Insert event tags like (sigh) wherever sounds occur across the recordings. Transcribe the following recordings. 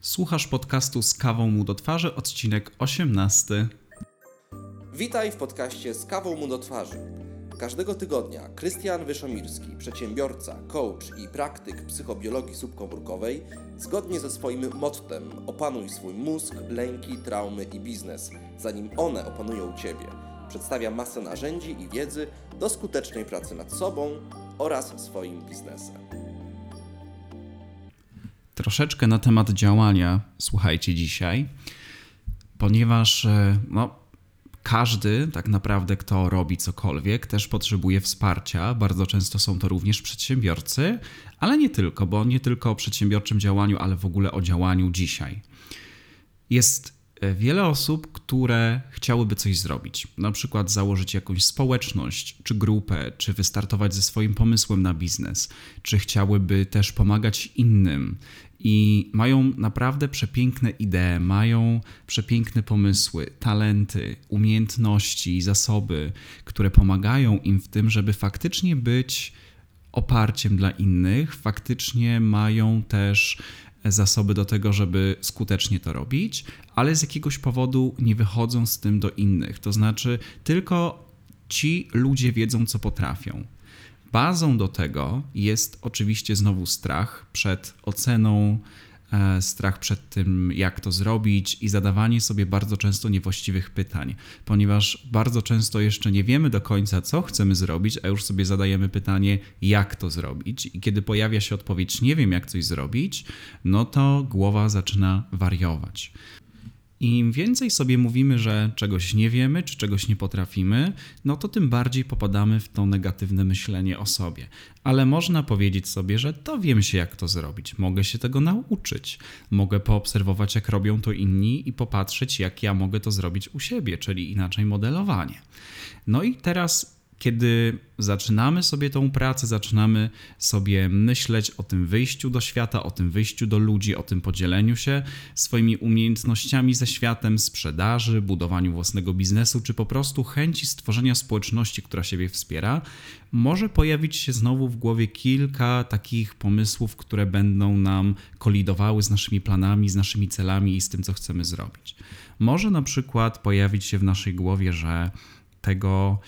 Słuchasz podcastu z kawą mu do twarzy, odcinek 18. Witaj w podcaście z kawą mu do twarzy. Każdego tygodnia Krystian Wyszomirski, przedsiębiorca, coach i praktyk psychobiologii subkomórkowej, zgodnie ze swoim mottem opanuj swój mózg, lęki, traumy i biznes, zanim one opanują Ciebie. Przedstawia masę narzędzi i wiedzy do skutecznej pracy nad sobą oraz swoim biznesem. Troszeczkę na temat działania słuchajcie dzisiaj, ponieważ e, no, każdy, tak naprawdę, kto robi cokolwiek, też potrzebuje wsparcia. Bardzo często są to również przedsiębiorcy, ale nie tylko, bo nie tylko o przedsiębiorczym działaniu, ale w ogóle o działaniu dzisiaj. Jest e, wiele osób, które chciałyby coś zrobić, na przykład założyć jakąś społeczność, czy grupę, czy wystartować ze swoim pomysłem na biznes, czy chciałyby też pomagać innym, i mają naprawdę przepiękne idee, mają przepiękne pomysły, talenty, umiejętności, zasoby, które pomagają im w tym, żeby faktycznie być oparciem dla innych, faktycznie mają też zasoby do tego, żeby skutecznie to robić, ale z jakiegoś powodu nie wychodzą z tym do innych. To znaczy, tylko ci ludzie wiedzą, co potrafią. Bazą do tego jest oczywiście znowu strach przed oceną, e, strach przed tym, jak to zrobić i zadawanie sobie bardzo często niewłaściwych pytań, ponieważ bardzo często jeszcze nie wiemy do końca, co chcemy zrobić, a już sobie zadajemy pytanie, jak to zrobić. I kiedy pojawia się odpowiedź, nie wiem, jak coś zrobić, no to głowa zaczyna wariować. Im więcej sobie mówimy, że czegoś nie wiemy, czy czegoś nie potrafimy, no to tym bardziej popadamy w to negatywne myślenie o sobie. Ale można powiedzieć sobie, że to wiem się, jak to zrobić, mogę się tego nauczyć, mogę poobserwować, jak robią to inni i popatrzeć, jak ja mogę to zrobić u siebie, czyli inaczej modelowanie. No i teraz kiedy zaczynamy sobie tą pracę, zaczynamy sobie myśleć o tym wyjściu do świata, o tym wyjściu do ludzi, o tym podzieleniu się swoimi umiejętnościami ze światem, sprzedaży, budowaniu własnego biznesu, czy po prostu chęci stworzenia społeczności, która siebie wspiera, może pojawić się znowu w głowie kilka takich pomysłów, które będą nam kolidowały z naszymi planami, z naszymi celami i z tym, co chcemy zrobić. Może na przykład pojawić się w naszej głowie, że tego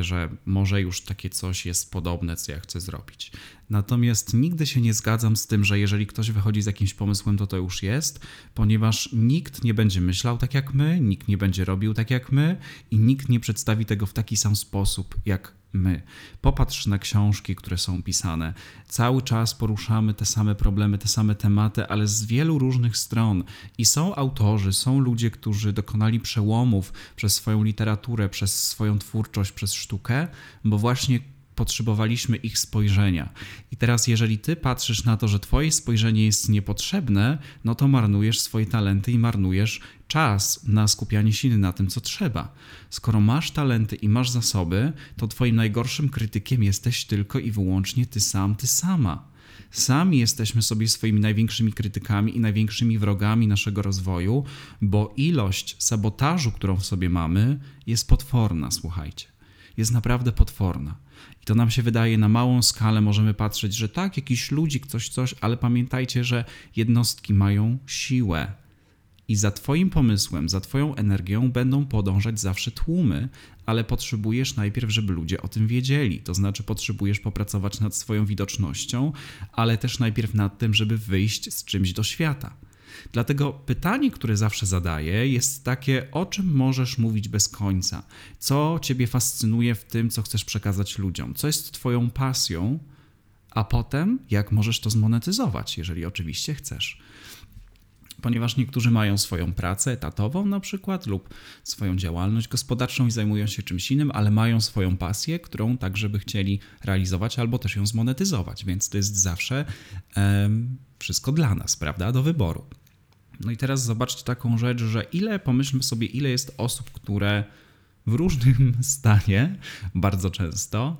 że może już takie coś jest podobne, co ja chcę zrobić. Natomiast nigdy się nie zgadzam z tym, że jeżeli ktoś wychodzi z jakimś pomysłem, to to już jest, ponieważ nikt nie będzie myślał tak jak my, nikt nie będzie robił tak jak my i nikt nie przedstawi tego w taki sam sposób jak my. Popatrz na książki, które są pisane. Cały czas poruszamy te same problemy, te same tematy, ale z wielu różnych stron. I są autorzy, są ludzie, którzy dokonali przełomów przez swoją literaturę, przez swoją twórczość, przez sztukę, bo właśnie potrzebowaliśmy ich spojrzenia. I teraz, jeżeli ty patrzysz na to, że twoje spojrzenie jest niepotrzebne, no to marnujesz swoje talenty i marnujesz czas na skupianie się na tym, co trzeba. Skoro masz talenty i masz zasoby, to twoim najgorszym krytykiem jesteś tylko i wyłącznie ty sam, ty sama. Sami jesteśmy sobie swoimi największymi krytykami i największymi wrogami naszego rozwoju, bo ilość sabotażu, którą w sobie mamy, jest potworna, słuchajcie. Jest naprawdę potworna. I to nam się wydaje na małą skalę, możemy patrzeć, że tak, jakiś ludzik, coś, coś, ale pamiętajcie, że jednostki mają siłę. I za Twoim pomysłem, za Twoją energią będą podążać zawsze tłumy, ale potrzebujesz najpierw, żeby ludzie o tym wiedzieli. To znaczy, potrzebujesz popracować nad swoją widocznością, ale też najpierw nad tym, żeby wyjść z czymś do świata. Dlatego pytanie, które zawsze zadaję, jest takie: o czym możesz mówić bez końca? Co Ciebie fascynuje w tym, co chcesz przekazać ludziom? Co jest Twoją pasją? A potem, jak możesz to zmonetyzować, jeżeli oczywiście chcesz ponieważ niektórzy mają swoją pracę etatową na przykład lub swoją działalność gospodarczą i zajmują się czymś innym, ale mają swoją pasję, którą także by chcieli realizować albo też ją zmonetyzować, więc to jest zawsze wszystko dla nas, prawda, do wyboru. No i teraz zobaczcie taką rzecz, że ile, pomyślmy sobie, ile jest osób, które w różnym (laughs) stanie, bardzo często,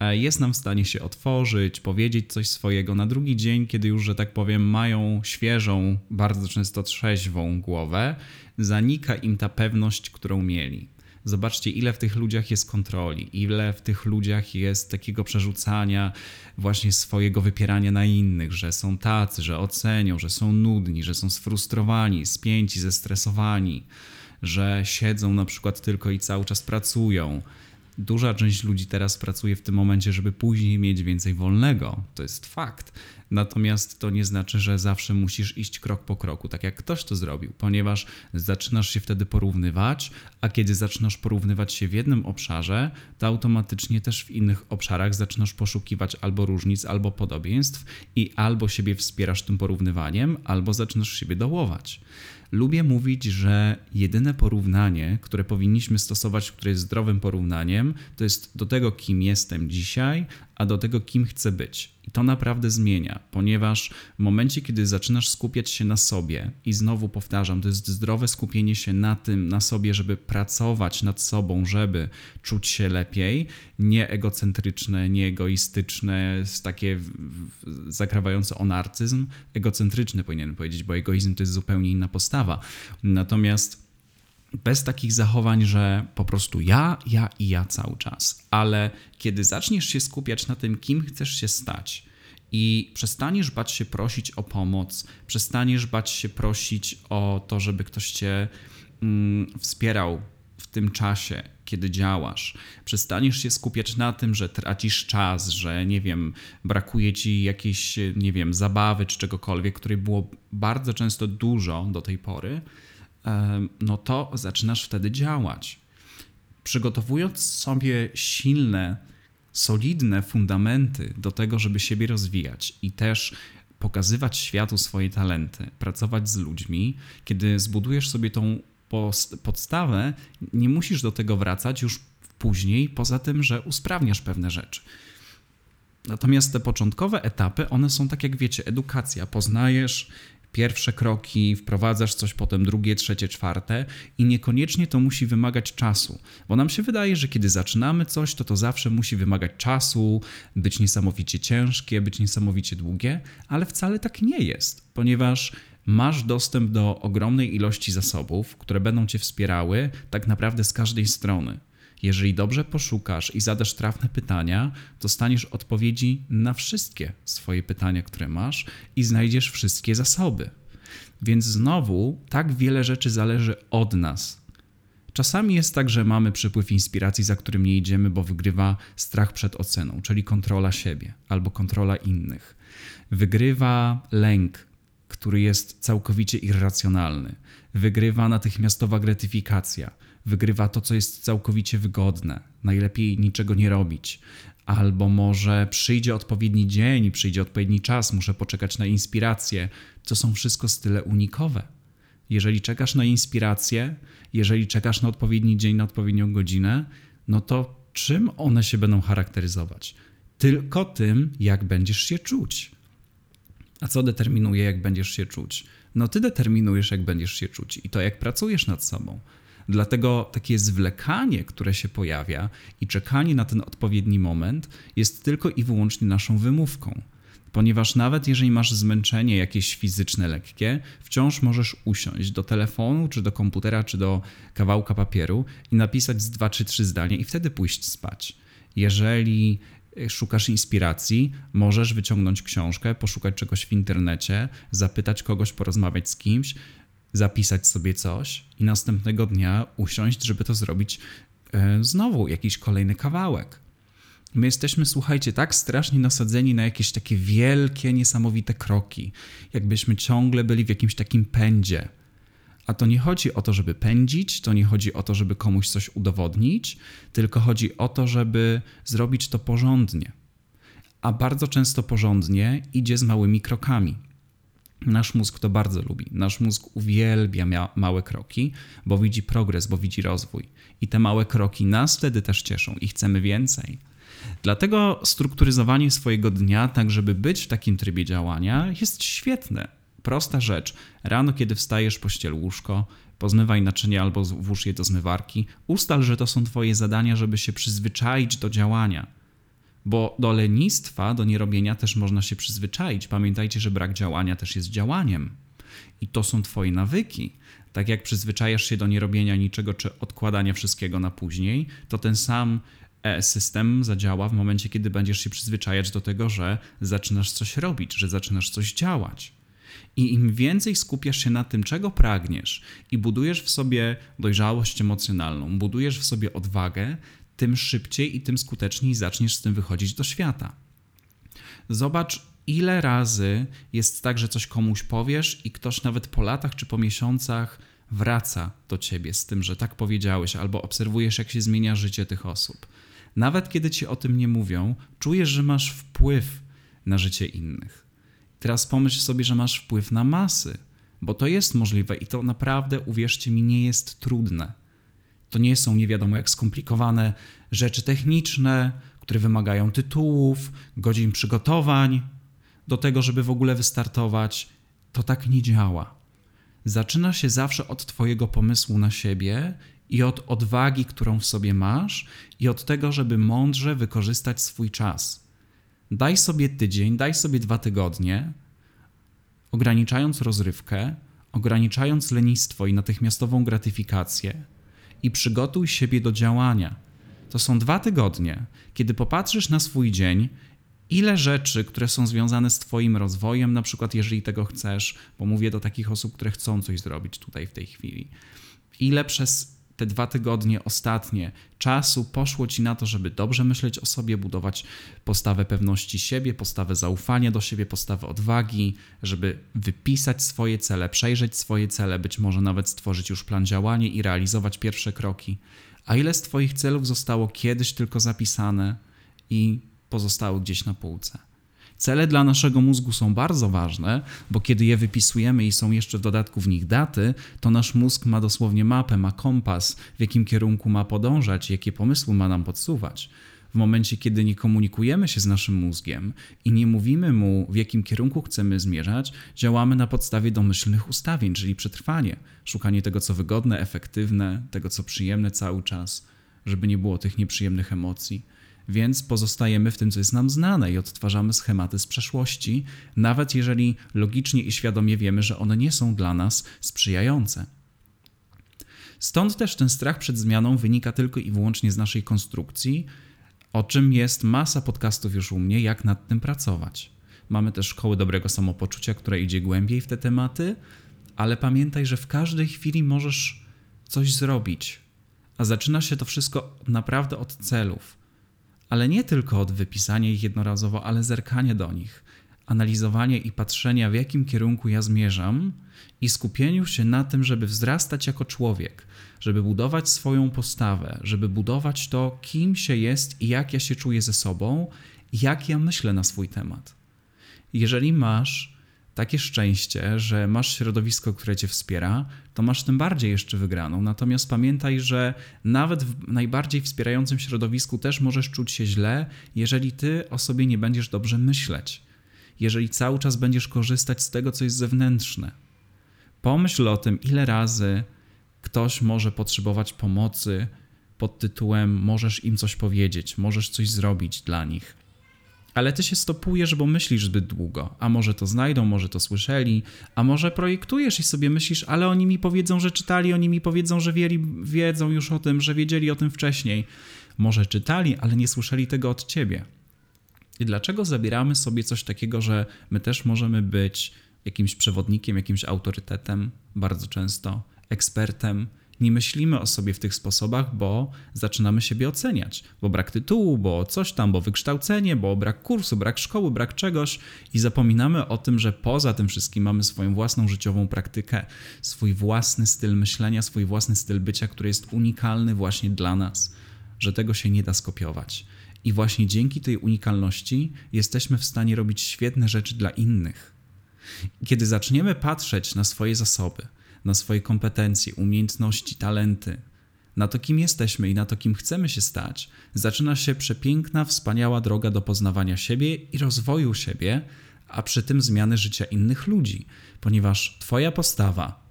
e, jest nam w stanie się otworzyć, powiedzieć coś swojego na drugi dzień, kiedy już, że tak powiem, mają świeżą, bardzo często trzeźwą głowę, zanika im ta pewność, którą mieli. Zobaczcie, ile w tych ludziach jest kontroli, ile w tych ludziach jest takiego przerzucania właśnie swojego wypierania na innych, że są tacy, że ocenią, że są nudni, że są sfrustrowani, spięci, zestresowani, że siedzą na przykład tylko i cały czas pracują. Duża część ludzi teraz pracuje w tym momencie, żeby później mieć więcej wolnego. To jest fakt. Natomiast to nie znaczy, że zawsze musisz iść krok po kroku, tak jak ktoś to zrobił, ponieważ zaczynasz się wtedy porównywać, a kiedy zaczynasz porównywać się w jednym obszarze, to automatycznie też w innych obszarach zaczynasz poszukiwać albo różnic, albo podobieństw i albo siebie wspierasz tym porównywaniem, albo zaczynasz siebie dołować. Lubię mówić, że jedyne porównanie, które powinniśmy stosować, które jest zdrowym porównaniem, to jest do tego, kim jestem dzisiaj, a do tego, kim chcę być. I to naprawdę zmienia, ponieważ w momencie, kiedy zaczynasz skupiać się na sobie, i znowu powtarzam, to jest zdrowe skupienie się na tym, na sobie, żeby pracować nad sobą, żeby czuć się lepiej, nie egocentryczne, nie egoistyczne, takie zakrawające o narcyzm, egocentryczny powinienem powiedzieć, bo egoizm to jest zupełnie inna postawa. Natomiast bez takich zachowań, że po prostu ja, ja i ja cały czas. Ale kiedy zaczniesz się skupiać na tym, kim chcesz się stać i przestaniesz bać się prosić o pomoc, przestaniesz bać się prosić o to, żeby ktoś cię mm, wspierał w tym czasie, kiedy działasz. Przestaniesz się skupiać na tym, że tracisz czas, że nie wiem, brakuje ci jakiejś, nie wiem, zabawy czy czegokolwiek, której było bardzo często dużo do tej pory no to zaczynasz wtedy działać. Przygotowując sobie silne, solidne fundamenty do tego, żeby siebie rozwijać i też pokazywać światu swoje talenty, pracować z ludźmi, kiedy zbudujesz sobie tą podstawę, nie musisz do tego wracać już później, poza tym, że usprawniasz pewne rzeczy. Natomiast te początkowe etapy, one są tak jak wiecie, edukacja. Poznajesz, pierwsze kroki, wprowadzasz coś, potem drugie, trzecie, czwarte i niekoniecznie to musi wymagać czasu, bo nam się wydaje, że kiedy zaczynamy coś, to to zawsze musi wymagać czasu, być niesamowicie ciężkie, być niesamowicie długie, ale wcale tak nie jest, ponieważ masz dostęp do ogromnej ilości zasobów, które będą cię wspierały tak naprawdę z każdej strony. Jeżeli dobrze poszukasz i zadasz trafne pytania, dostaniesz odpowiedzi na wszystkie swoje pytania, które masz i znajdziesz wszystkie zasoby. Więc znowu tak wiele rzeczy zależy od nas. Czasami jest tak, że mamy przypływ inspiracji, za którym nie idziemy, bo wygrywa strach przed oceną, czyli kontrola siebie albo kontrola innych. Wygrywa lęk, który jest całkowicie irracjonalny. Wygrywa natychmiastowa gratyfikacja wygrywa to, co jest całkowicie wygodne. Najlepiej niczego nie robić. Albo może przyjdzie odpowiedni dzień, przyjdzie odpowiedni czas, muszę poczekać na inspirację. To są wszystko style unikowe. Jeżeli czekasz na inspirację, jeżeli czekasz na odpowiedni dzień, na odpowiednią godzinę, no to czym one się będą charakteryzować? Tylko tym, jak będziesz się czuć. A co determinuje, jak będziesz się czuć? No ty determinujesz, jak będziesz się czuć i to, jak pracujesz nad sobą. Dlatego takie zwlekanie, które się pojawia i czekanie na ten odpowiedni moment jest tylko i wyłącznie naszą wymówką. Ponieważ nawet jeżeli masz zmęczenie jakieś fizyczne lekkie, wciąż możesz usiąść do telefonu, czy do komputera, czy do kawałka papieru i napisać z dwa czy trzy zdania i wtedy pójść spać. Jeżeli e, szukasz inspiracji, możesz wyciągnąć książkę, poszukać czegoś w internecie, zapytać kogoś, porozmawiać z kimś, zapisać sobie coś i następnego dnia usiąść, żeby to zrobić e, znowu jakiś kolejny kawałek. My jesteśmy, słuchajcie, tak strasznie nasadzeni na jakieś takie wielkie, niesamowite kroki, jakbyśmy ciągle byli w jakimś takim pędzie. A to nie chodzi o to, żeby pędzić, to nie chodzi o to, żeby komuś coś udowodnić, tylko chodzi o to, żeby zrobić to porządnie. A bardzo często porządnie idzie z małymi krokami. Nasz mózg to bardzo lubi. Nasz mózg uwielbia małe kroki, bo widzi progres, bo widzi rozwój. I te małe kroki nas wtedy też cieszą i chcemy więcej. Dlatego strukturyzowanie swojego dnia, tak żeby być w takim trybie działania, jest świetne. Prosta rzecz. Rano, kiedy wstajesz, pościel łóżko, pozmywaj naczynie albo włóż je do zmywarki. Ustal, że to są Twoje zadania, żeby się przyzwyczaić do działania bo do lenistwa, do nierobienia też można się przyzwyczaić. Pamiętajcie, że brak działania też jest działaniem. I to są Twoje nawyki. Tak jak przyzwyczajasz się do nierobienia niczego czy odkładania wszystkiego na później, to ten sam system zadziała w momencie, kiedy będziesz się przyzwyczajać do tego, że zaczynasz coś robić, że zaczynasz coś działać. I im więcej skupiasz się na tym, czego pragniesz, i budujesz w sobie dojrzałość emocjonalną, budujesz w sobie odwagę, tym szybciej i tym skuteczniej zaczniesz z tym wychodzić do świata. Zobacz, ile razy jest tak, że coś komuś powiesz i ktoś nawet po latach czy po miesiącach wraca do ciebie z tym, że tak powiedziałeś, albo obserwujesz, jak się zmienia życie tych osób. Nawet kiedy ci o tym nie mówią, czujesz, że masz wpływ na życie innych. Teraz pomyśl sobie, że masz wpływ na masy, bo to jest możliwe i to naprawdę, uwierzcie mi, nie jest trudne. To nie są nie wiadomo jak skomplikowane rzeczy techniczne, które wymagają tytułów, godzin przygotowań do tego, żeby w ogóle wystartować. To tak nie działa. Zaczyna się zawsze od Twojego pomysłu na siebie i od odwagi, którą w sobie masz, i od tego, żeby mądrze wykorzystać swój czas. Daj sobie tydzień, daj sobie dwa tygodnie, ograniczając rozrywkę, ograniczając lenistwo i natychmiastową gratyfikację, i przygotuj siebie do działania. To są dwa tygodnie, kiedy popatrzysz na swój dzień, ile rzeczy, które są związane z Twoim rozwojem, na przykład jeżeli tego chcesz, bo mówię do takich osób, które chcą coś zrobić tutaj w tej chwili, ile przez te dwa tygodnie ostatnie czasu poszło ci na to, żeby dobrze myśleć o sobie, budować postawę pewności siebie, postawę zaufania do siebie, postawę odwagi, żeby wypisać swoje cele, przejrzeć swoje cele, być może nawet stworzyć już plan działania i realizować pierwsze kroki. A ile z Twoich celów zostało kiedyś tylko zapisane i pozostały gdzieś na półce? Cele dla naszego mózgu są bardzo ważne, bo kiedy je wypisujemy i są jeszcze w dodatku w nich daty, to nasz mózg ma dosłownie mapę, ma kompas, w jakim kierunku ma podążać, jakie pomysły ma nam podsuwać. W momencie, kiedy nie komunikujemy się z naszym mózgiem i nie mówimy mu, w jakim kierunku chcemy zmierzać, działamy na podstawie domyślnych ustawień, czyli przetrwanie, szukanie tego, co wygodne, efektywne, tego, co przyjemne cały czas, żeby nie było tych nieprzyjemnych emocji więc pozostajemy w tym, co jest nam znane i odtwarzamy schematy z przeszłości, nawet jeżeli logicznie i świadomie wiemy, że one nie są dla nas sprzyjające. Stąd też ten strach przed zmianą wynika tylko i wyłącznie z naszej konstrukcji, o czym jest masa podcastów już u mnie, jak nad tym pracować. Mamy też szkoły dobrego samopoczucia, która idzie głębiej w te tematy, ale pamiętaj, że w każdej chwili możesz coś zrobić. A zaczyna się to wszystko naprawdę od celów ale nie tylko od wypisania ich jednorazowo, ale zerkanie do nich, analizowanie i patrzenia, w jakim kierunku ja zmierzam i skupieniu się na tym, żeby wzrastać jako człowiek, żeby budować swoją postawę, żeby budować to, kim się jest i jak ja się czuję ze sobą, jak ja myślę na swój temat. Jeżeli masz takie szczęście, że masz środowisko, które cię wspiera, to masz tym bardziej jeszcze wygraną. Natomiast pamiętaj, że nawet w najbardziej wspierającym środowisku też możesz czuć się źle, jeżeli ty o sobie nie będziesz dobrze myśleć. Jeżeli cały czas będziesz korzystać z tego, co jest zewnętrzne. Pomyśl o tym, ile razy ktoś może potrzebować pomocy pod tytułem: Możesz im coś powiedzieć, możesz coś zrobić dla nich ale ty się stopujesz, bo myślisz zbyt długo. A może to znajdą, może to słyszeli, a może projektujesz i sobie myślisz, ale oni mi powiedzą, że czytali, oni mi powiedzą, że wieli, wiedzą już o tym, że wiedzieli o tym wcześniej. Może czytali, ale nie słyszeli tego od ciebie. I dlaczego zabieramy sobie coś takiego, że my też możemy być jakimś przewodnikiem, jakimś autorytetem, bardzo często ekspertem, nie myślimy o sobie w tych sposobach, bo zaczynamy siebie oceniać, bo brak tytułu, bo coś tam, bo wykształcenie, bo brak kursu, brak szkoły, brak czegoś i zapominamy o tym, że poza tym wszystkim mamy swoją własną życiową praktykę, swój własny styl myślenia, swój własny styl bycia, który jest unikalny właśnie dla nas, że tego się nie da skopiować. I właśnie dzięki tej unikalności jesteśmy w stanie robić świetne rzeczy dla innych. Kiedy zaczniemy patrzeć na swoje zasoby, na swoje kompetencje, umiejętności, talenty, na to, kim jesteśmy i na to, kim chcemy się stać, zaczyna się przepiękna, wspaniała droga do poznawania siebie i rozwoju siebie, a przy tym zmiany życia innych ludzi, ponieważ Twoja postawa,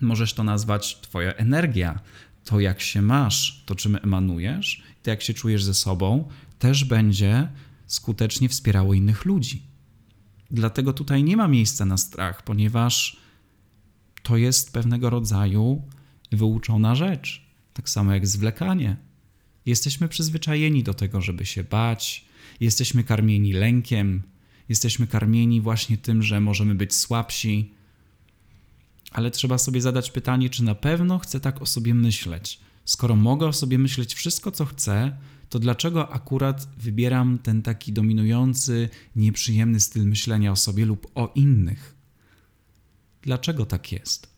możesz to nazwać Twoja energia, to jak się masz, to czym emanujesz, to jak się czujesz ze sobą, też będzie skutecznie wspierało innych ludzi. Dlatego tutaj nie ma miejsca na strach, ponieważ To jest pewnego rodzaju wyuczona rzecz. Tak samo jak zwlekanie. Jesteśmy przyzwyczajeni do tego, żeby się bać, jesteśmy karmieni lękiem, jesteśmy karmieni właśnie tym, że możemy być słabsi. Ale trzeba sobie zadać pytanie, czy na pewno chcę tak o sobie myśleć. Skoro mogę o sobie myśleć wszystko, co chcę, to dlaczego akurat wybieram ten taki dominujący, nieprzyjemny styl myślenia o sobie lub o innych? Dlaczego tak jest?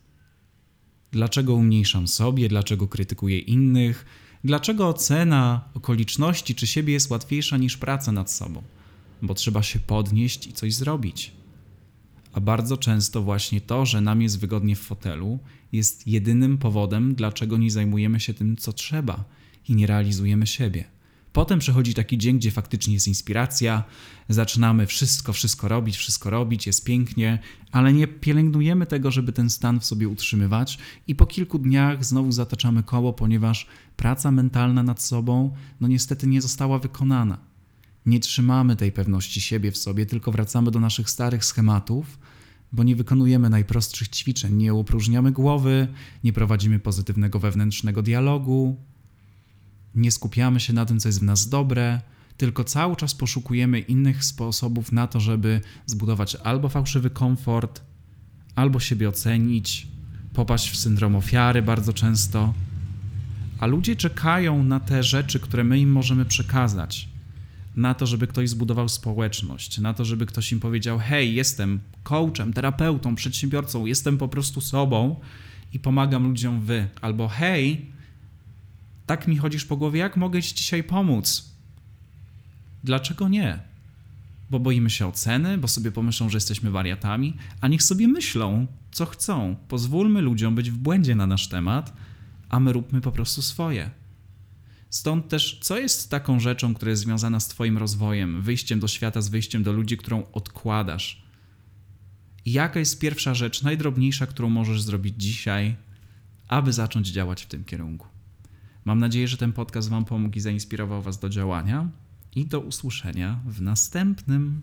Dlaczego umniejszam sobie, dlaczego krytykuję innych, dlaczego ocena okoliczności czy siebie jest łatwiejsza niż praca nad sobą? Bo trzeba się podnieść i coś zrobić. A bardzo często właśnie to, że nam jest wygodnie w fotelu, jest jedynym powodem, dlaczego nie zajmujemy się tym, co trzeba i nie realizujemy siebie. Potem przychodzi taki dzień, gdzie faktycznie jest inspiracja, zaczynamy wszystko, wszystko robić, wszystko robić, jest pięknie, ale nie pielęgnujemy tego, żeby ten stan w sobie utrzymywać, i po kilku dniach znowu zataczamy koło, ponieważ praca mentalna nad sobą, no niestety nie została wykonana. Nie trzymamy tej pewności siebie w sobie, tylko wracamy do naszych starych schematów, bo nie wykonujemy najprostszych ćwiczeń, nie opróżniamy głowy, nie prowadzimy pozytywnego wewnętrznego dialogu, nie skupiamy się na tym, co jest w nas dobre, tylko cały czas poszukujemy innych sposobów na to, żeby zbudować albo fałszywy komfort, albo siebie ocenić, popaść w syndrom ofiary bardzo często. A ludzie czekają na te rzeczy, które my im możemy przekazać. Na to, żeby ktoś zbudował społeczność, na to, żeby ktoś im powiedział: Hej, jestem coachem, terapeutą, przedsiębiorcą, jestem po prostu sobą i pomagam ludziom wy. Albo hej, tak mi chodzisz po głowie, jak mogę ci dzisiaj pomóc? Dlaczego nie? Bo boimy się oceny, bo sobie pomyślą, że jesteśmy wariatami, a niech sobie myślą, co chcą. Pozwólmy ludziom być w błędzie na nasz temat, a my róbmy po prostu swoje. Stąd też, co jest taką rzeczą, która jest związana z Twoim rozwojem, wyjściem do świata, z wyjściem do ludzi, którą odkładasz? Jaka jest pierwsza rzecz, najdrobniejsza, którą możesz zrobić dzisiaj, aby zacząć działać w tym kierunku? Mam nadzieję, że ten podcast Wam pomógł i zainspirował Was do działania. I do usłyszenia w następnym.